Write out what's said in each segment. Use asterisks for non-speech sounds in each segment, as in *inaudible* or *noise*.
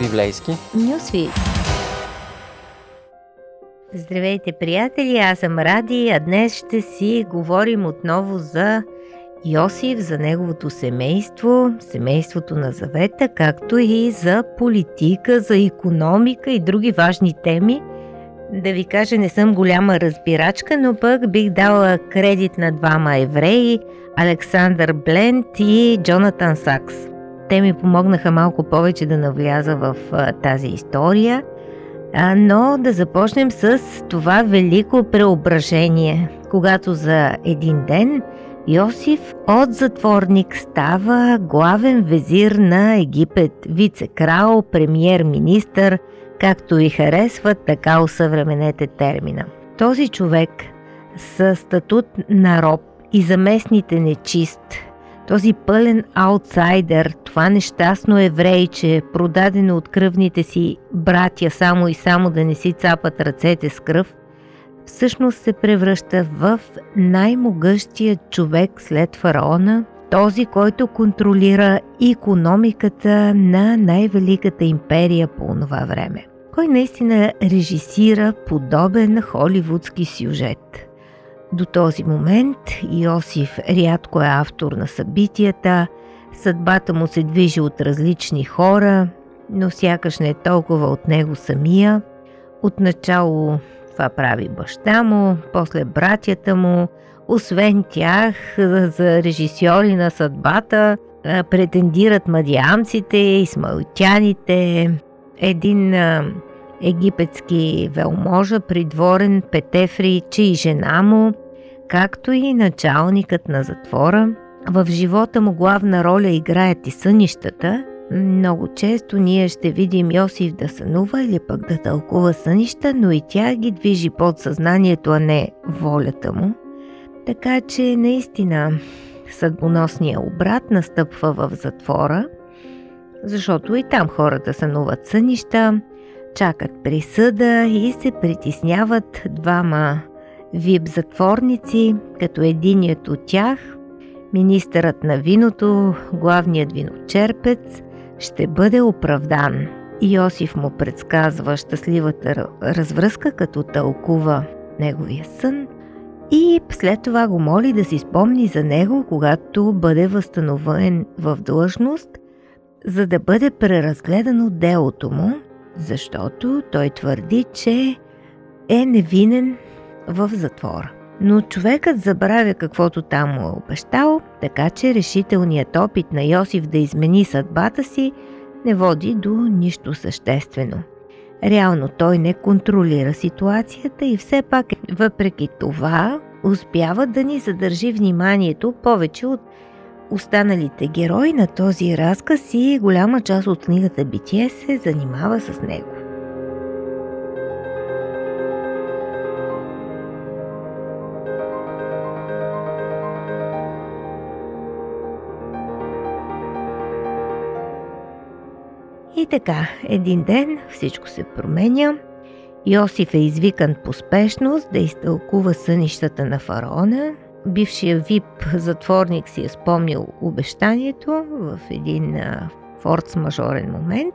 Библейски. Нюсвит. Здравейте, приятели! Аз съм Ради, а днес ще си говорим отново за Йосиф, за неговото семейство, семейството на Завета, както и за политика, за економика и други важни теми. Да ви кажа, не съм голяма разбирачка, но пък бих дала кредит на двама евреи Александър Бленд и Джонатан Сакс. Те ми помогнаха малко повече да навляза в а, тази история, а, но да започнем с това велико преображение, когато за един ден Йосиф от затворник става главен везир на Египет, вице-крал, премьер-министър, както и харесват така усъвременете термина. Този човек с статут на роб и заместните нечист, този пълен аутсайдер, това нещастно еврейче, продадено от кръвните си братя само и само да не си цапат ръцете с кръв, всъщност се превръща в най-могъщия човек след фараона, този, който контролира економиката на най-великата империя по това време. Кой наистина режисира подобен холивудски сюжет – до този момент Йосиф рядко е автор на събитията, съдбата му се движи от различни хора, но сякаш не е толкова от него самия. Отначало това прави баща му, после братята му, освен тях за режисьори на съдбата претендират мадиамците, исмалтяните, един египетски велможа, придворен Петефри, че и жена му, както и началникът на затвора. В живота му главна роля играят и сънищата. Много често ние ще видим Йосиф да сънува или пък да тълкува сънища, но и тя ги движи под съзнанието, а не волята му. Така че наистина съдбоносният обрат настъпва в затвора, защото и там хората сънуват сънища, чакат присъда и се притесняват двама вип затворници, като единият от тях, министърът на виното, главният виночерпец, ще бъде оправдан. Йосиф му предсказва щастливата развръзка, като тълкува неговия сън и след това го моли да си спомни за него, когато бъде възстановен в длъжност, за да бъде преразгледано делото му защото той твърди, че е невинен в затвора. Но човекът забравя каквото там му е обещал, така че решителният опит на Йосиф да измени съдбата си не води до нищо съществено. Реално той не контролира ситуацията и все пак, въпреки това, успява да ни задържи вниманието повече от останалите герои на този разказ и голяма част от книгата Битие се занимава с него. И така, един ден всичко се променя. Йосиф е извикан по спешност да изтълкува сънищата на фараона, бившия вип затворник си е спомнил обещанието в един форс-мажорен момент.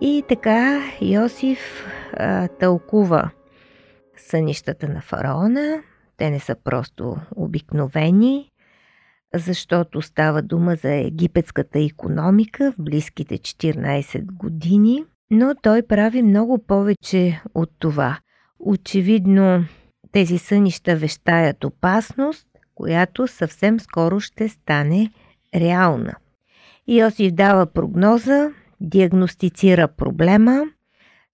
И така Йосиф а, тълкува сънищата на фараона. Те не са просто обикновени, защото става дума за египетската економика в близките 14 години, но той прави много повече от това. Очевидно, тези сънища вещаят опасност, която съвсем скоро ще стане реална. Йосиф дава прогноза, диагностицира проблема,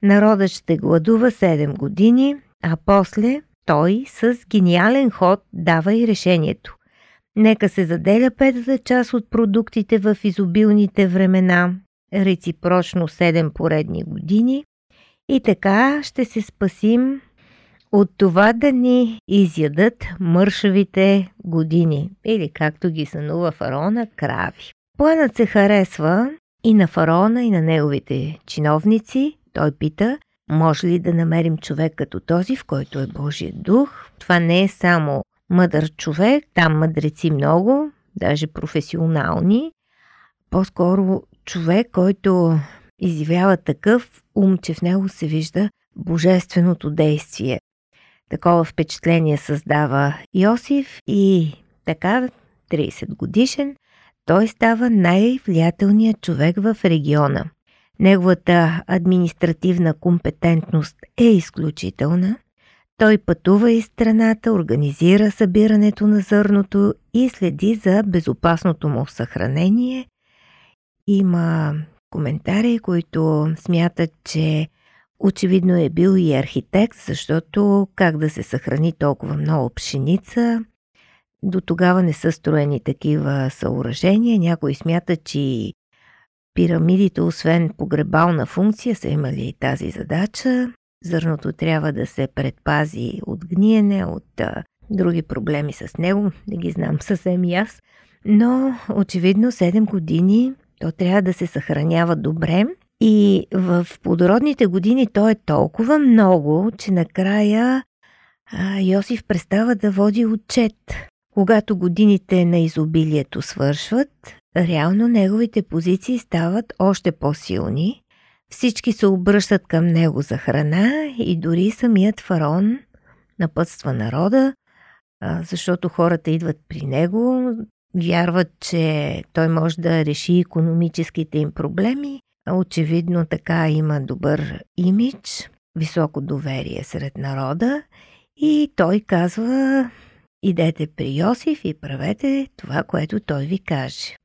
народът ще гладува 7 години, а после той с гениален ход дава и решението. Нека се заделя петата част от продуктите в изобилните времена, реципрочно 7 поредни години, и така ще се спасим от това да ни изядат мършавите години, или както ги сънува фараона, крави. Планът се харесва и на фараона, и на неговите чиновници. Той пита, може ли да намерим човек като този, в който е Божия дух? Това не е само мъдър човек, там мъдреци много, даже професионални. По-скоро човек, който изявява такъв ум, че в него се вижда божественото действие. Такова впечатление създава Йосиф и така, 30 годишен, той става най-влиятелният човек в региона. Неговата административна компетентност е изключителна. Той пътува из страната, организира събирането на зърното и следи за безопасното му съхранение. Има коментари, които смятат, че очевидно е бил и архитект, защото как да се съхрани толкова много пшеница, до тогава не са строени такива съоръжения. Някои смятат, че пирамидите, освен погребална функция, са имали и тази задача. Зърното трябва да се предпази от гниене, от а, други проблеми с него, не ги знам *laughs* съвсем и аз. Но очевидно 7 години то трябва да се съхранява добре и в плодородните години то е толкова много, че накрая а, Йосиф престава да води отчет. Когато годините на изобилието свършват, реално неговите позиции стават още по-силни. Всички се обръщат към него за храна и дори самият фараон напътства народа, защото хората идват при него, вярват, че той може да реши економическите им проблеми. Очевидно така има добър имидж, високо доверие сред народа и той казва идете при Йосиф и правете това, което той ви каже.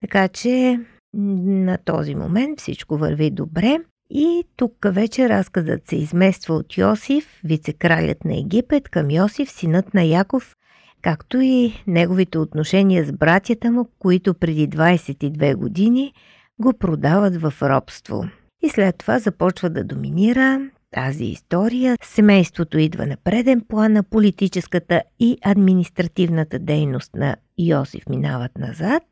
Така че на този момент всичко върви добре. И тук вече разказът се измества от Йосиф, вицекралят на Египет, към Йосиф, синът на Яков, както и неговите отношения с братята му, които преди 22 години го продават в робство. И след това започва да доминира тази история. Семейството идва на преден план, на политическата и административната дейност на Йосиф минават назад.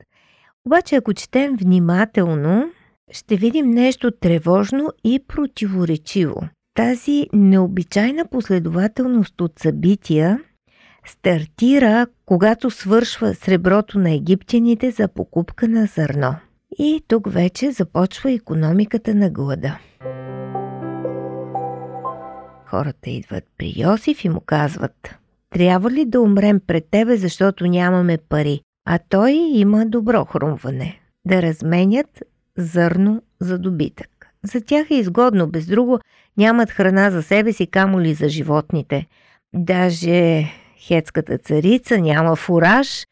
Обаче, ако четем внимателно, ще видим нещо тревожно и противоречиво. Тази необичайна последователност от събития стартира, когато свършва среброто на египтяните за покупка на зърно. И тук вече започва економиката на глада. Хората идват при Йосиф и му казват Трябва ли да умрем пред тебе, защото нямаме пари? А той има добро хрумване. Да разменят зърно за добитък. За тях е изгодно, без друго нямат храна за себе си, камо ли за животните. Даже хетската царица няма фураж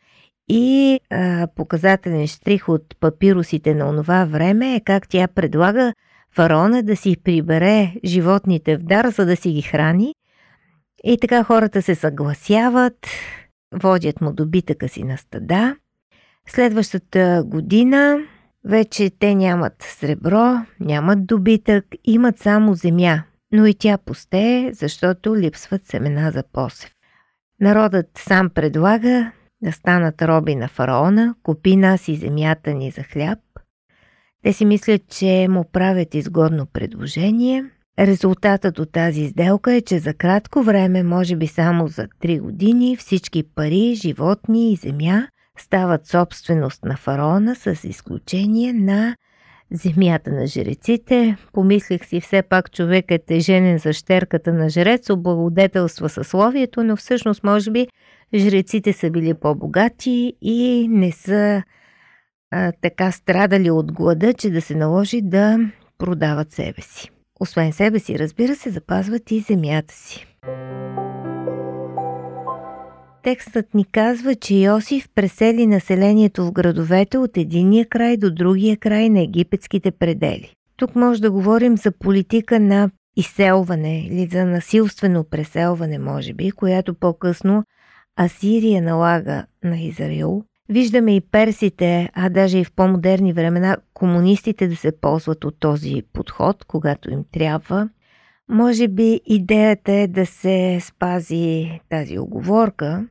и а, показателен штрих от папирусите на онова време е как тя предлага фараона да си прибере животните в дар, за да си ги храни. И така хората се съгласяват, водят му добитъка си на стада. Следващата година вече те нямат сребро, нямат добитък, имат само земя, но и тя пустее, защото липсват семена за посев. Народът сам предлага да станат роби на фараона, купи нас и земята ни за хляб. Те си мислят, че му правят изгодно предложение. Резултатът от тази сделка е, че за кратко време, може би само за 3 години, всички пари, животни и земя стават собственост на фараона с изключение на земята на жреците. Помислих си, все пак човекът е женен за щерката на жрец, облагодетелства съсловието, но всъщност може би жреците са били по-богати и не са а, така страдали от глада, че да се наложи да продават себе си. Освен себе си, разбира се, запазват и земята си. Текстът ни казва, че Йосиф пресели населението в градовете от единия край до другия край на египетските предели. Тук може да говорим за политика на изселване или за насилствено преселване, може би, която по-късно Асирия налага на Израил. Виждаме и персите, а даже и в по-модерни времена комунистите да се ползват от този подход, когато им трябва. Може би идеята е да се спази тази оговорка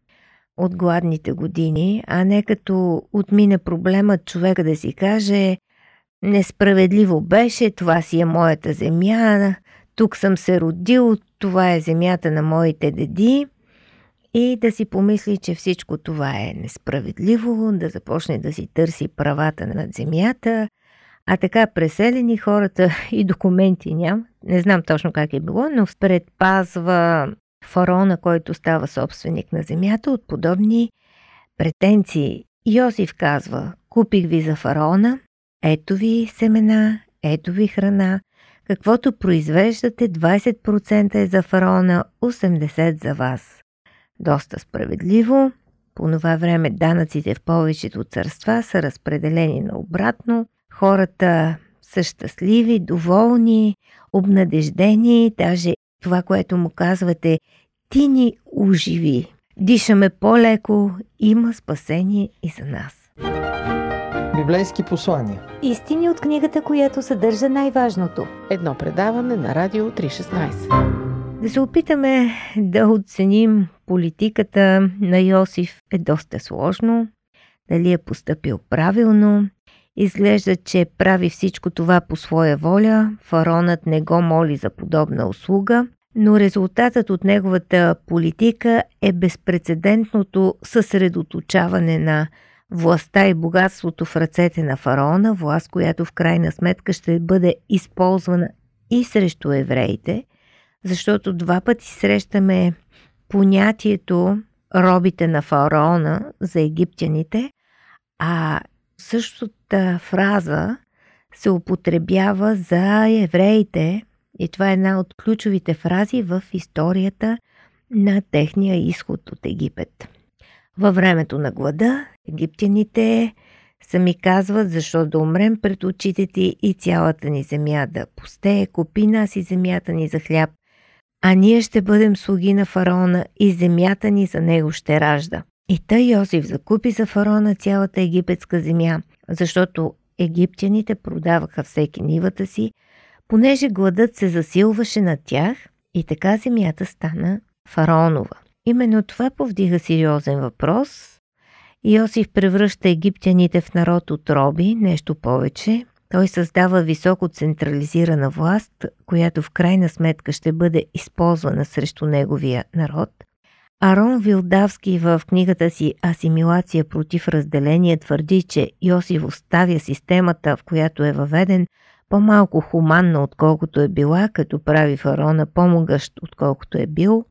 от гладните години, а не като отмине проблемът човека да си каже несправедливо беше, това си е моята земя, тук съм се родил, това е земята на моите деди и да си помисли, че всичко това е несправедливо, да започне да си търси правата над земята, а така преселени хората *laughs* и документи няма. Не знам точно как е било, но предпазва фараона, който става собственик на земята от подобни претенции. Йосиф казва, купих ви за фараона, ето ви семена, ето ви храна, каквото произвеждате 20% е за фараона, 80% за вас. Доста справедливо, по това време данъците в повечето царства са разпределени наобратно, хората са щастливи, доволни, обнадеждени, даже това, което му казвате, ти ни оживи. Дишаме по-леко, има спасение и за нас. Библейски послания. Истини от книгата, която съдържа най-важното. Едно предаване на Радио 316. Да се опитаме да оценим политиката на Йосиф е доста сложно. Дали е поступил правилно, Изглежда, че прави всичко това по своя воля, фаронът не го моли за подобна услуга, но резултатът от неговата политика е безпредседентното съсредоточаване на властта и богатството в ръцете на фараона, власт, която в крайна сметка ще бъде използвана и срещу евреите, защото два пъти срещаме понятието робите на фараона за египтяните, а същата фраза се употребява за евреите и това е една от ключовите фрази в историята на техния изход от Египет. Във времето на глада египтяните сами казват, защо да умрем пред очите ти и цялата ни земя да пустее, купи нас и земята ни за хляб, а ние ще бъдем слуги на фараона и земята ни за него ще ражда. И тъй Йосиф закупи за фараона цялата египетска земя, защото египтяните продаваха всеки нивата си, понеже гладът се засилваше над тях и така земята стана фараонова. Именно това повдига сериозен въпрос. Йосиф превръща египтяните в народ от роби, нещо повече. Той създава високо централизирана власт, която в крайна сметка ще бъде използвана срещу неговия народ – Арон Вилдавски в книгата си Асимилация против разделение твърди, че Йосиф оставя системата, в която е въведен, по-малко хуманна, отколкото е била, като прави фараона по-могъщ, отколкото е бил.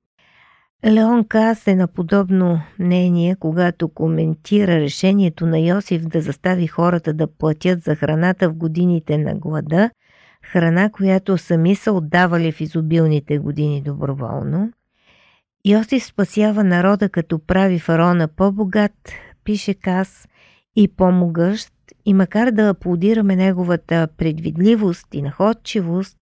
Леон Кас е на подобно мнение, когато коментира решението на Йосиф да застави хората да платят за храната в годините на глада, храна, която сами са отдавали в изобилните години доброволно – Йосиф спасява народа, като прави фараона по-богат, пише Кас, и по-могъщ, и макар да аплодираме неговата предвидливост и находчивост,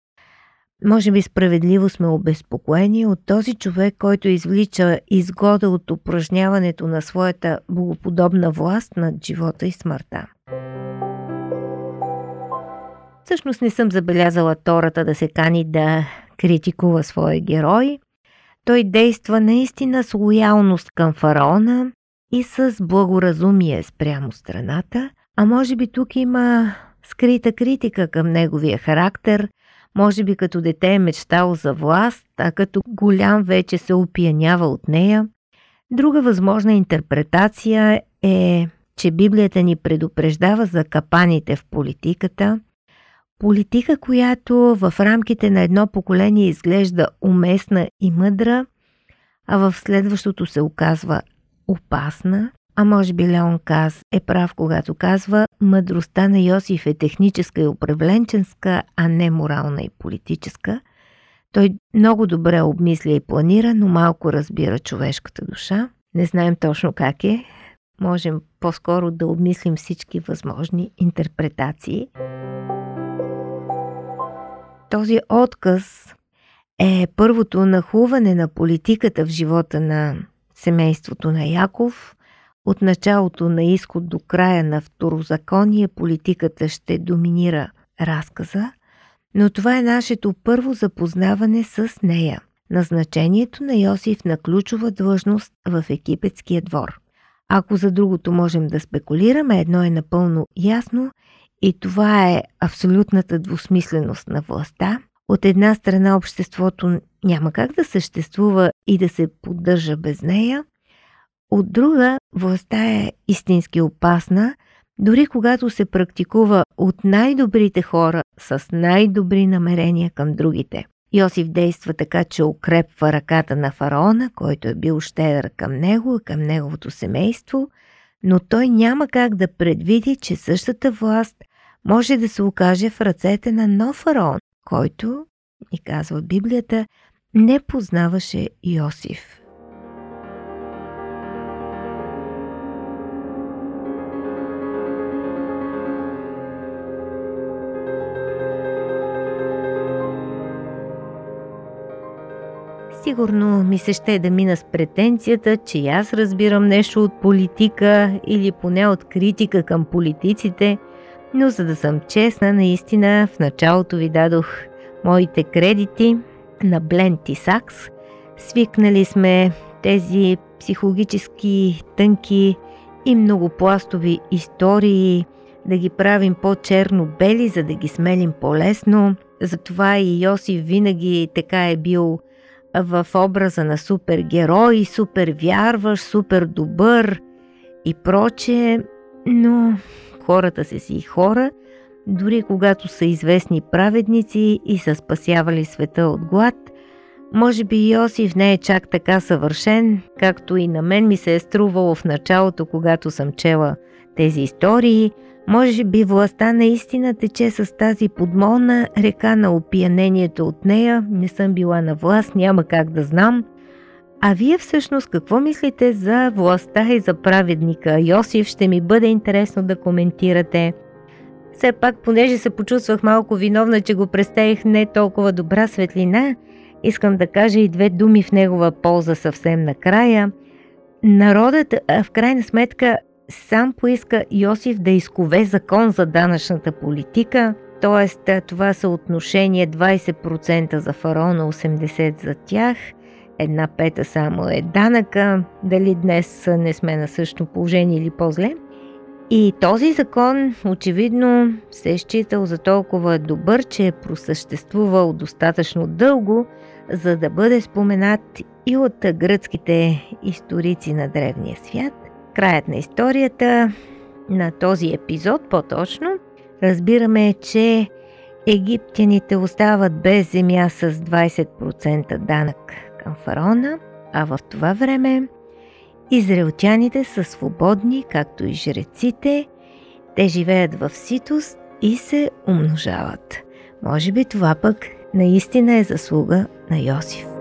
може би справедливо сме обезпокоени от този човек, който извлича изгода от упражняването на своята богоподобна власт над живота и смъртта. Всъщност не съм забелязала Тората да се кани да критикува своя герой, той действа наистина с лоялност към фараона и с благоразумие спрямо страната, а може би тук има скрита критика към неговия характер, може би като дете е мечтал за власт, а като голям вече се опиянява от нея. Друга възможна интерпретация е, че Библията ни предупреждава за капаните в политиката – Политика, която в рамките на едно поколение изглежда уместна и мъдра, а в следващото се оказва опасна, а може би Леон Каз е прав, когато казва мъдростта на Йосиф е техническа и управленческа, а не морална и политическа. Той много добре обмисля и планира, но малко разбира човешката душа. Не знаем точно как е. Можем по-скоро да обмислим всички възможни интерпретации. Този отказ е първото нахуване на политиката в живота на семейството на Яков. От началото на изход до края на второзаконие политиката ще доминира разказа, но това е нашето първо запознаване с нея. Назначението на Йосиф на ключова длъжност в египетския двор. Ако за другото можем да спекулираме, едно е напълно ясно и това е абсолютната двусмисленост на властта. От една страна обществото няма как да съществува и да се поддържа без нея, от друга властта е истински опасна, дори когато се практикува от най-добрите хора с най-добри намерения към другите. Йосиф действа така, че укрепва ръката на фараона, който е бил щедър към него и към неговото семейство, но той няма как да предвиди, че същата власт може да се окаже в ръцете на нов фараон, който, ни казва Библията, не познаваше Йосиф. Сигурно ми се ще да мина с претенцията, че аз разбирам нещо от политика или поне от критика към политиците, но за да съм честна, наистина в началото ви дадох моите кредити на Бленти Сакс. Свикнали сме тези психологически тънки и многопластови истории да ги правим по-черно-бели, за да ги смелим по-лесно. Затова и Йосиф винаги така е бил в образа на супергерой, супер вярваш, супер добър и прочее, но хората са си хора, дори когато са известни праведници и са спасявали света от глад. Може би Йосиф не е чак така съвършен, както и на мен ми се е струвало в началото, когато съм чела тези истории – може би властта наистина тече с тази подмолна река на опиянението от нея. Не съм била на власт, няма как да знам. А вие всъщност какво мислите за властта и за праведника? Йосиф ще ми бъде интересно да коментирате. Все пак, понеже се почувствах малко виновна, че го представих не толкова добра светлина, искам да кажа и две думи в негова полза съвсем накрая. Народът, в крайна сметка, сам поиска Йосиф да изкове закон за данъчната политика, т.е. това съотношение 20% за фараона, 80% за тях, една пета само е данъка, дали днес не сме на същото положение или по-зле. И този закон очевидно се е считал за толкова добър, че е просъществувал достатъчно дълго, за да бъде споменат и от гръцките историци на древния свят. Краят на историята на този епизод по-точно разбираме, че египтяните остават без земя с 20% данък към фараона, а в това време израелтяните са свободни, както и жреците. Те живеят в ситост и се умножават. Може би това пък наистина е заслуга на Йосиф.